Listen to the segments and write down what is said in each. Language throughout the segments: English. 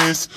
super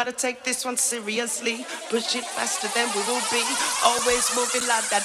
Gotta take this one seriously. Push it faster than we will be. Always moving like that,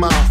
Three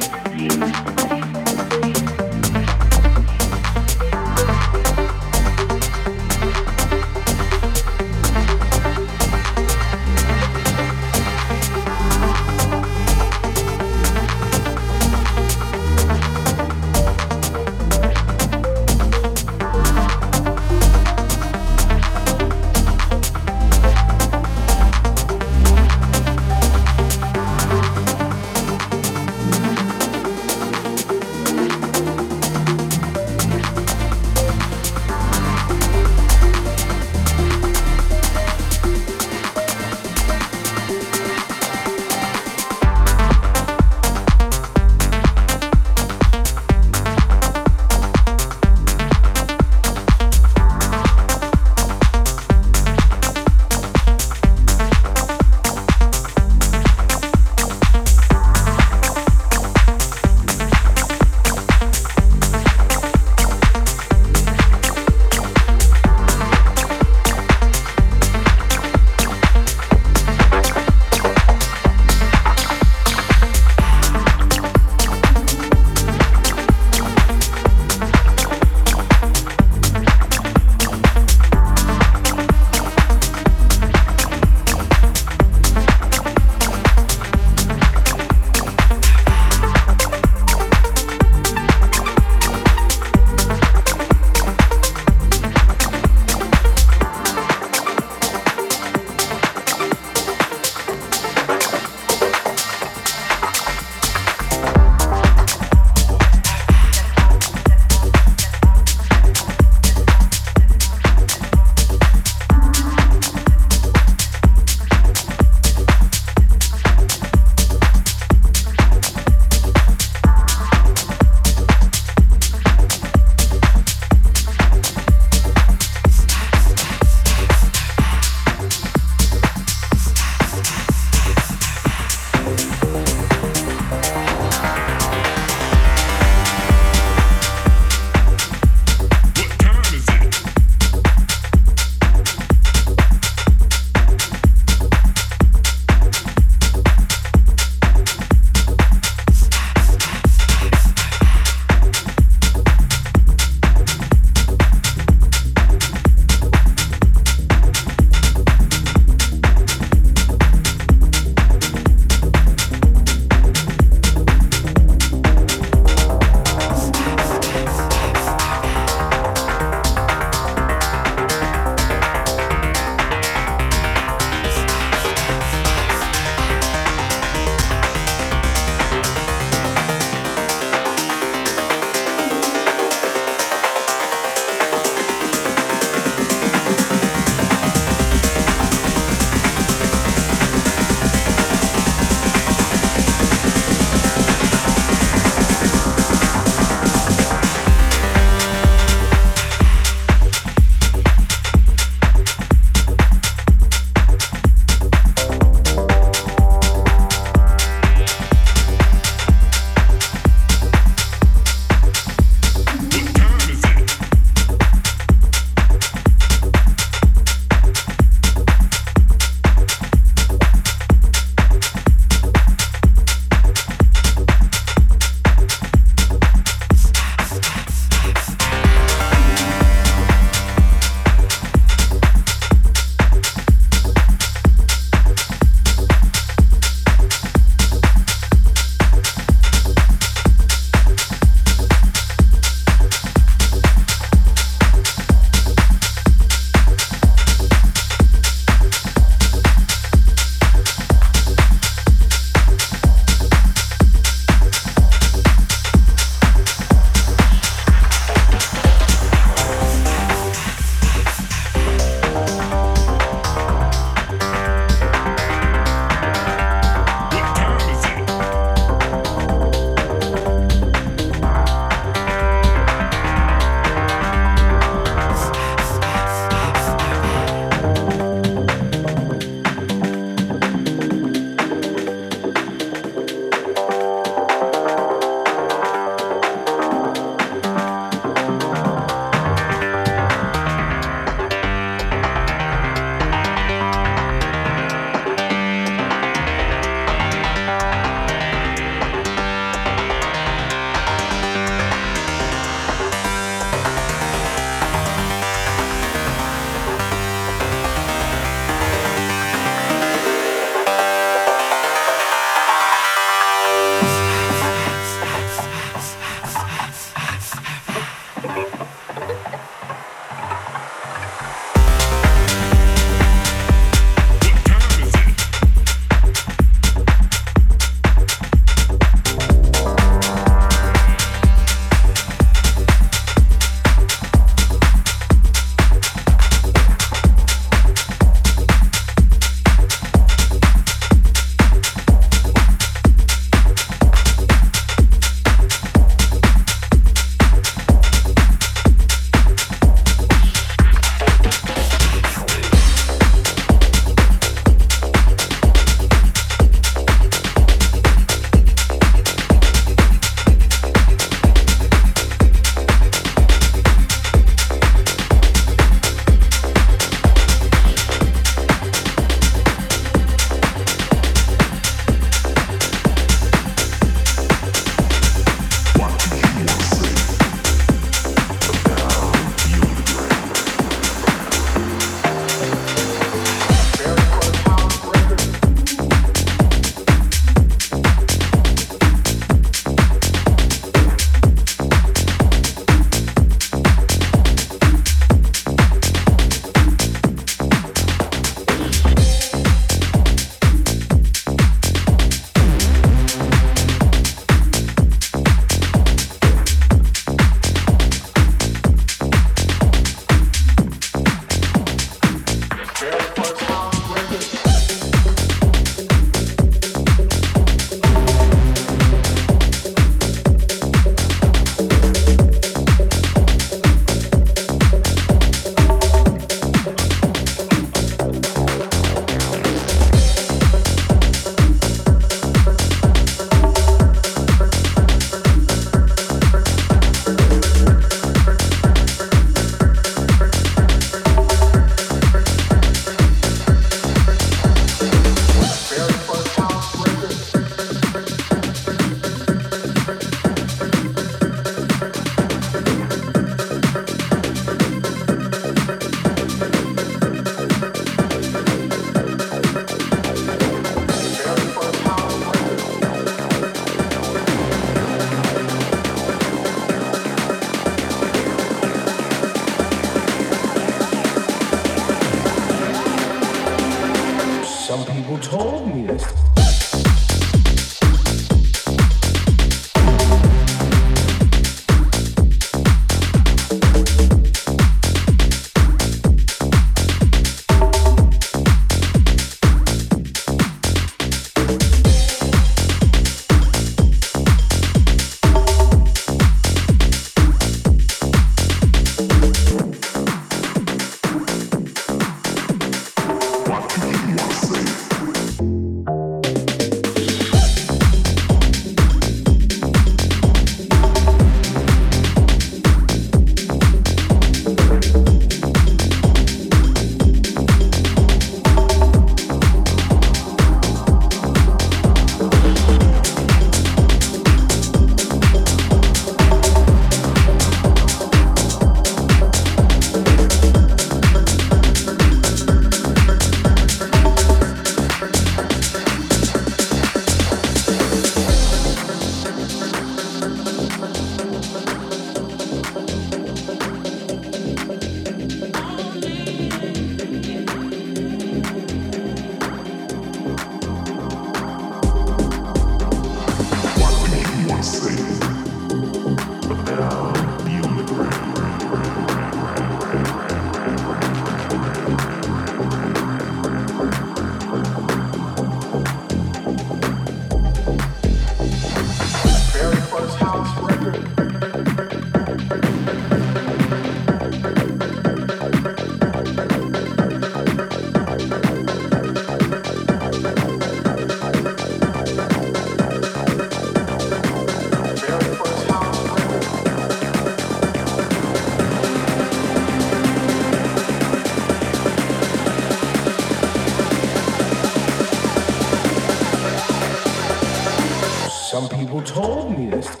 People told me this.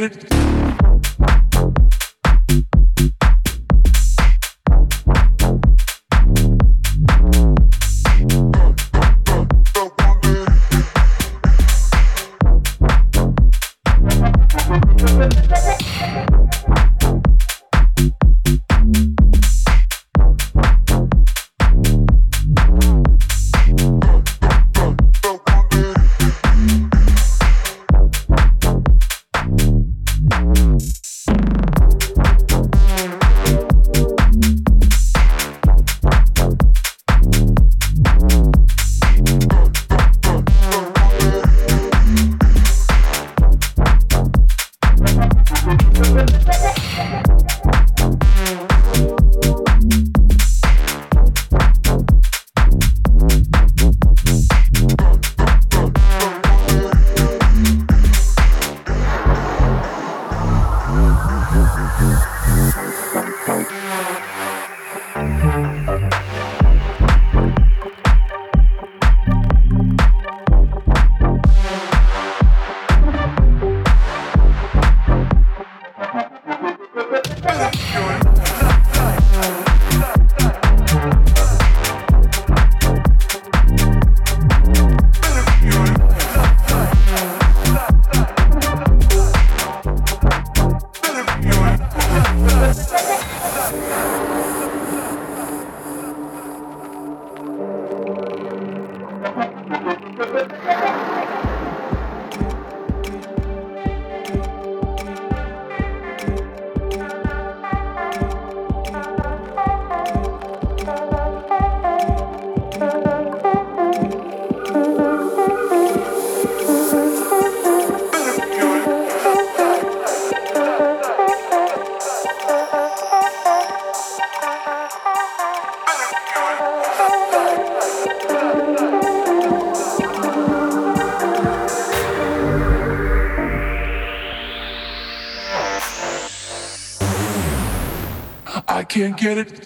Get it. Say get it.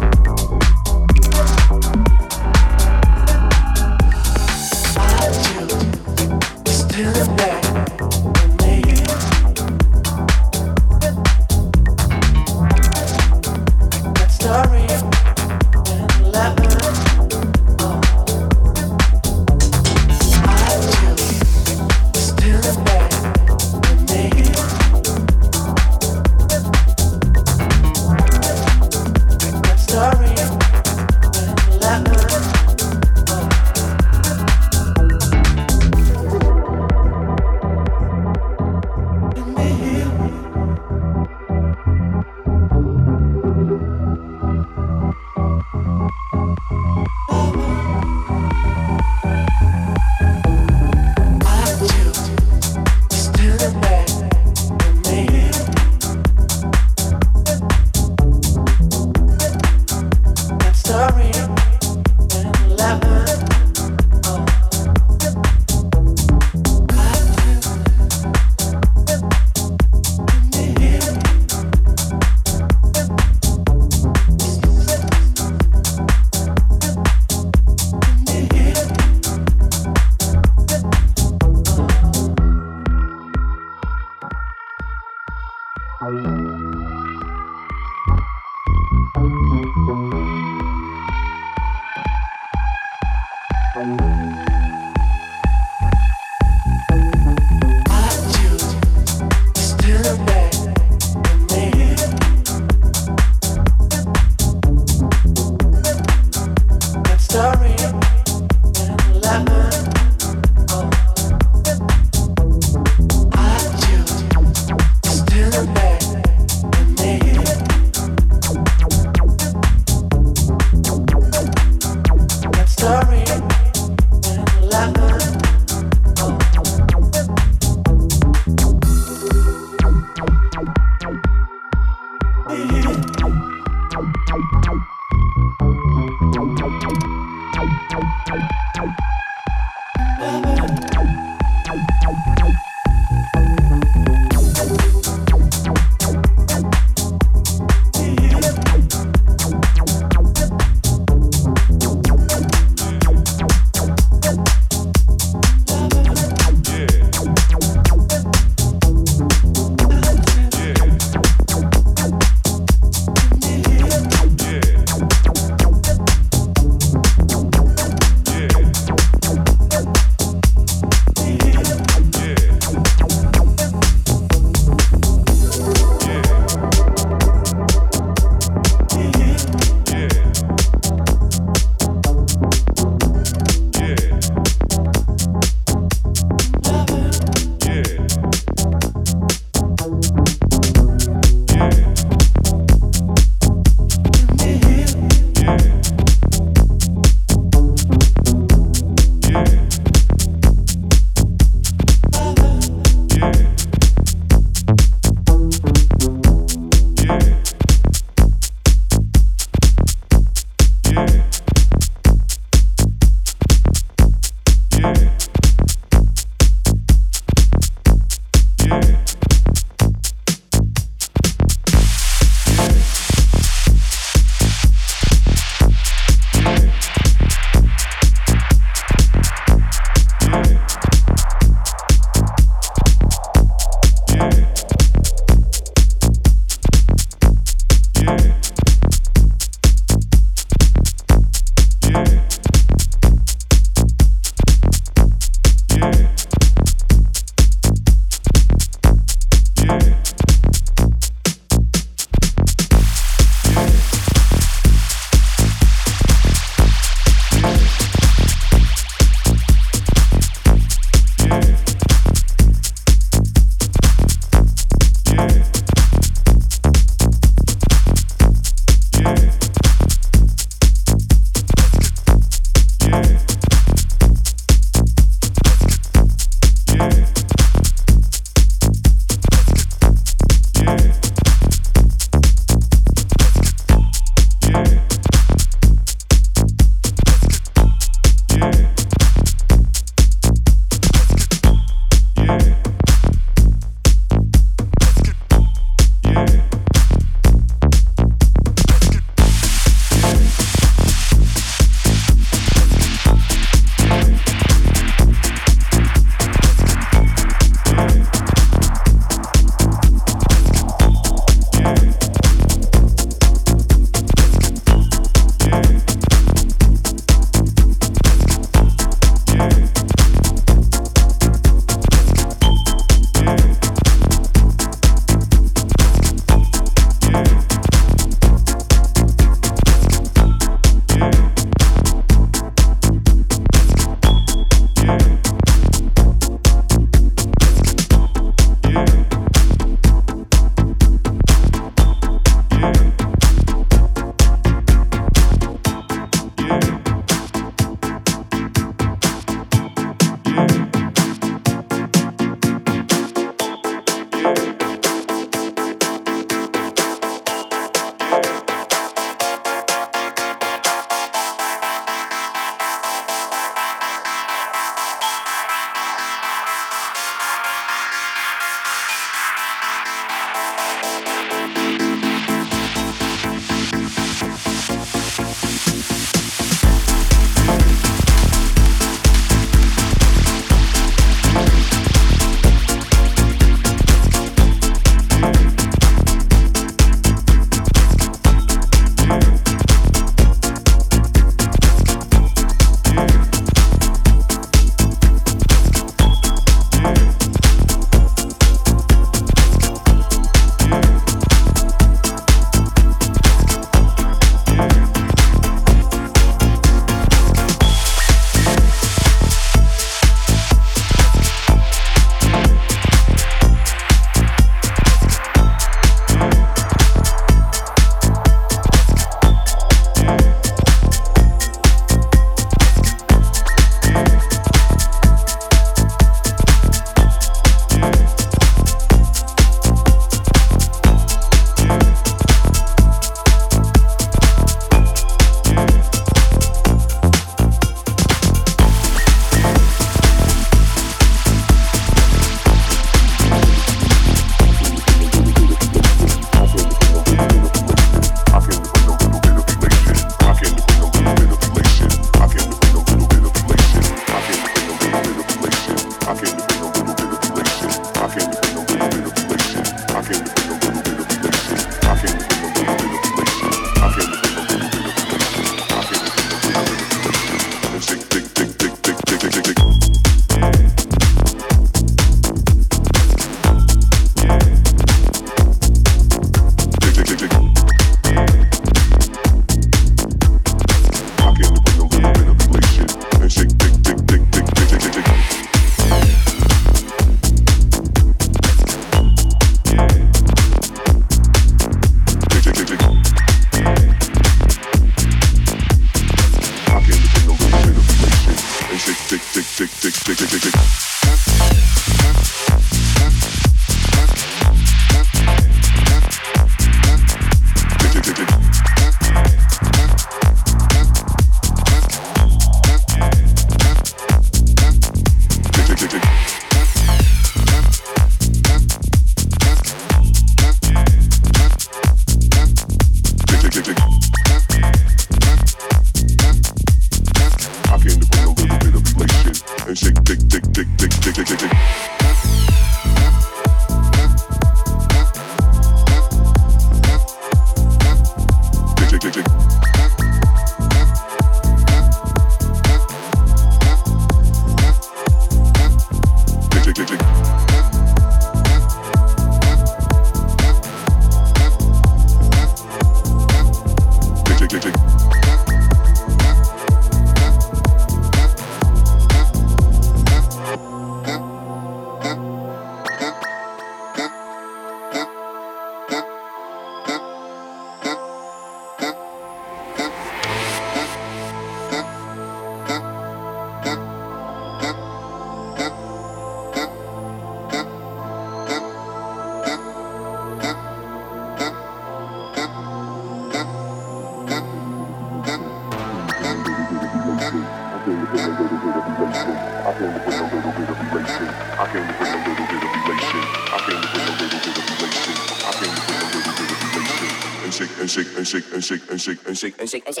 shake, and shake, and shake, and shake.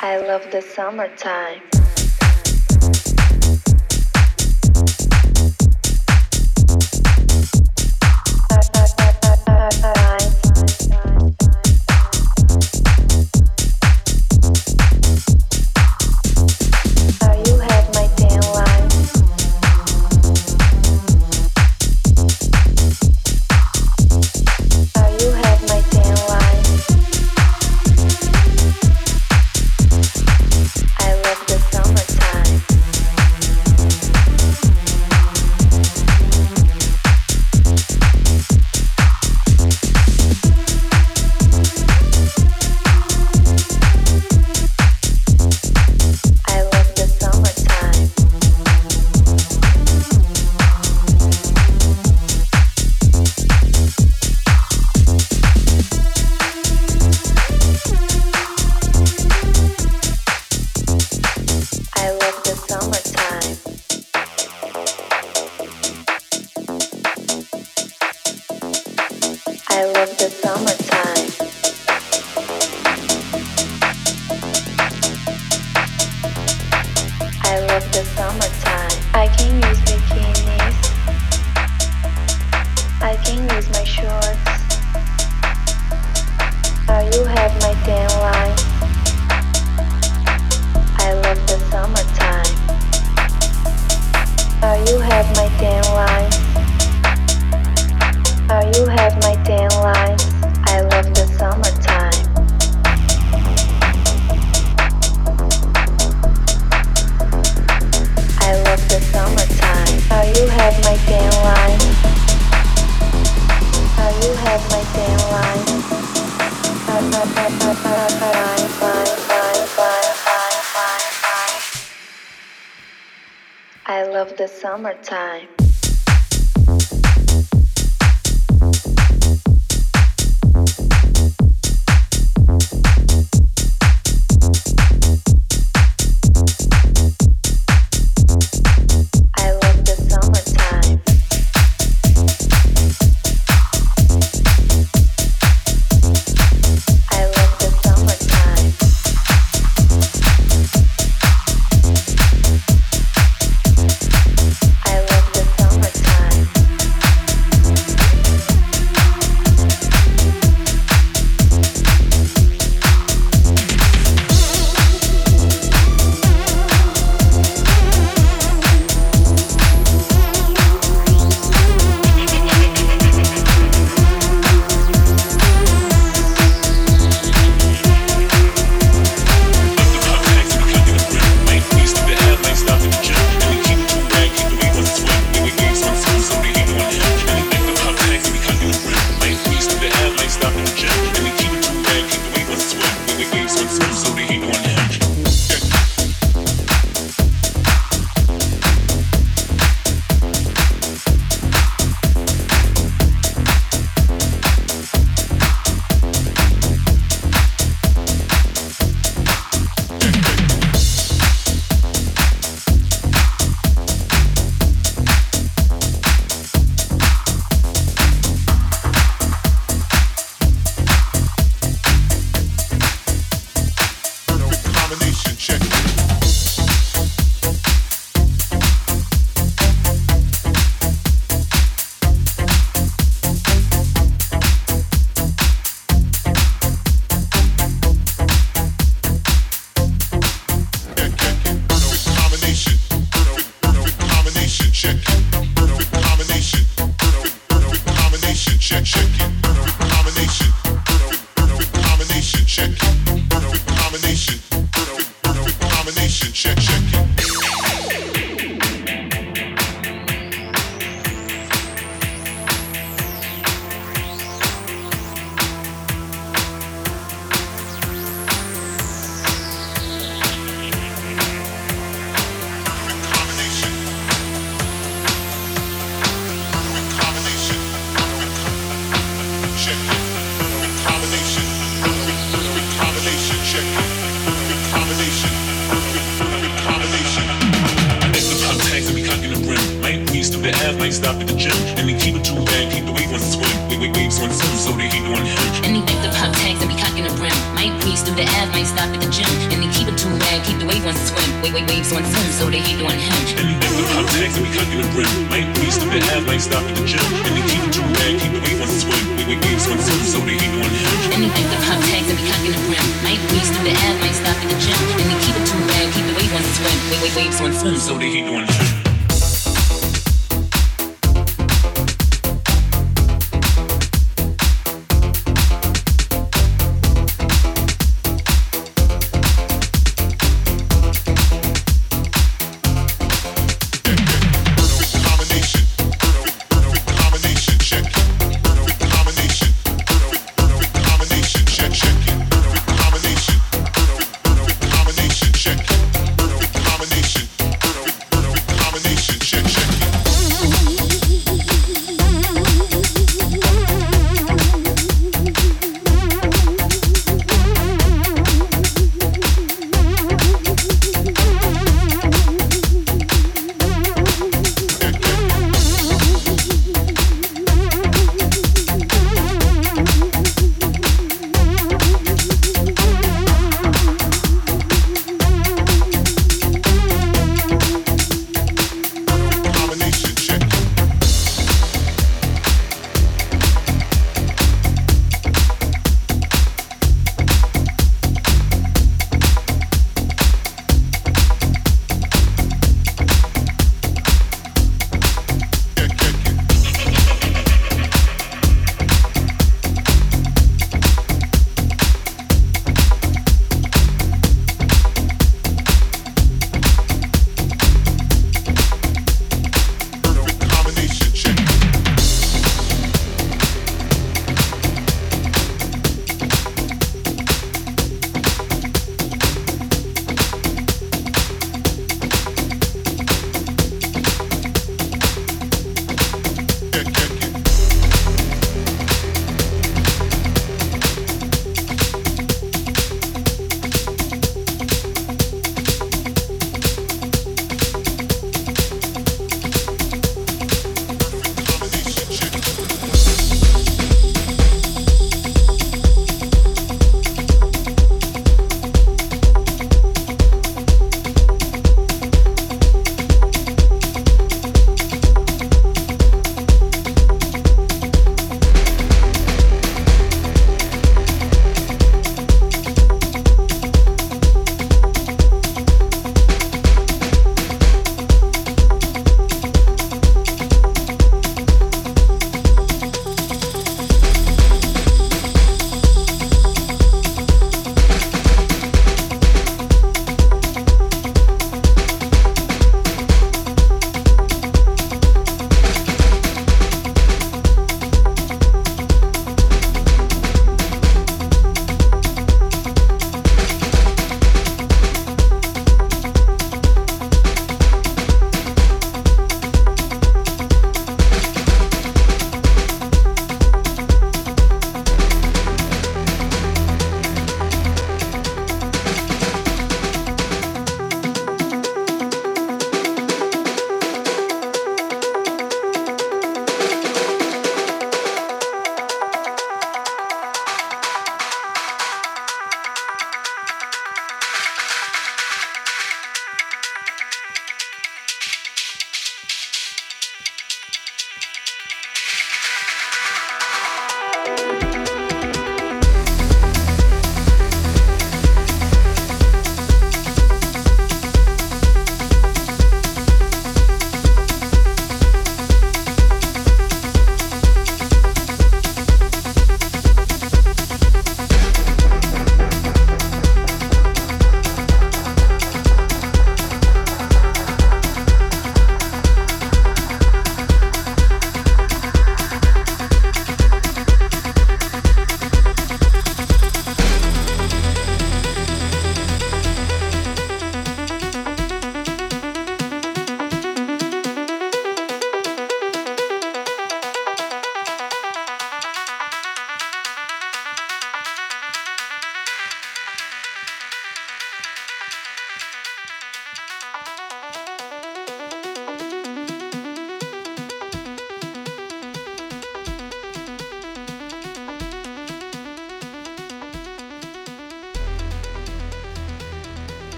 I love the summertime.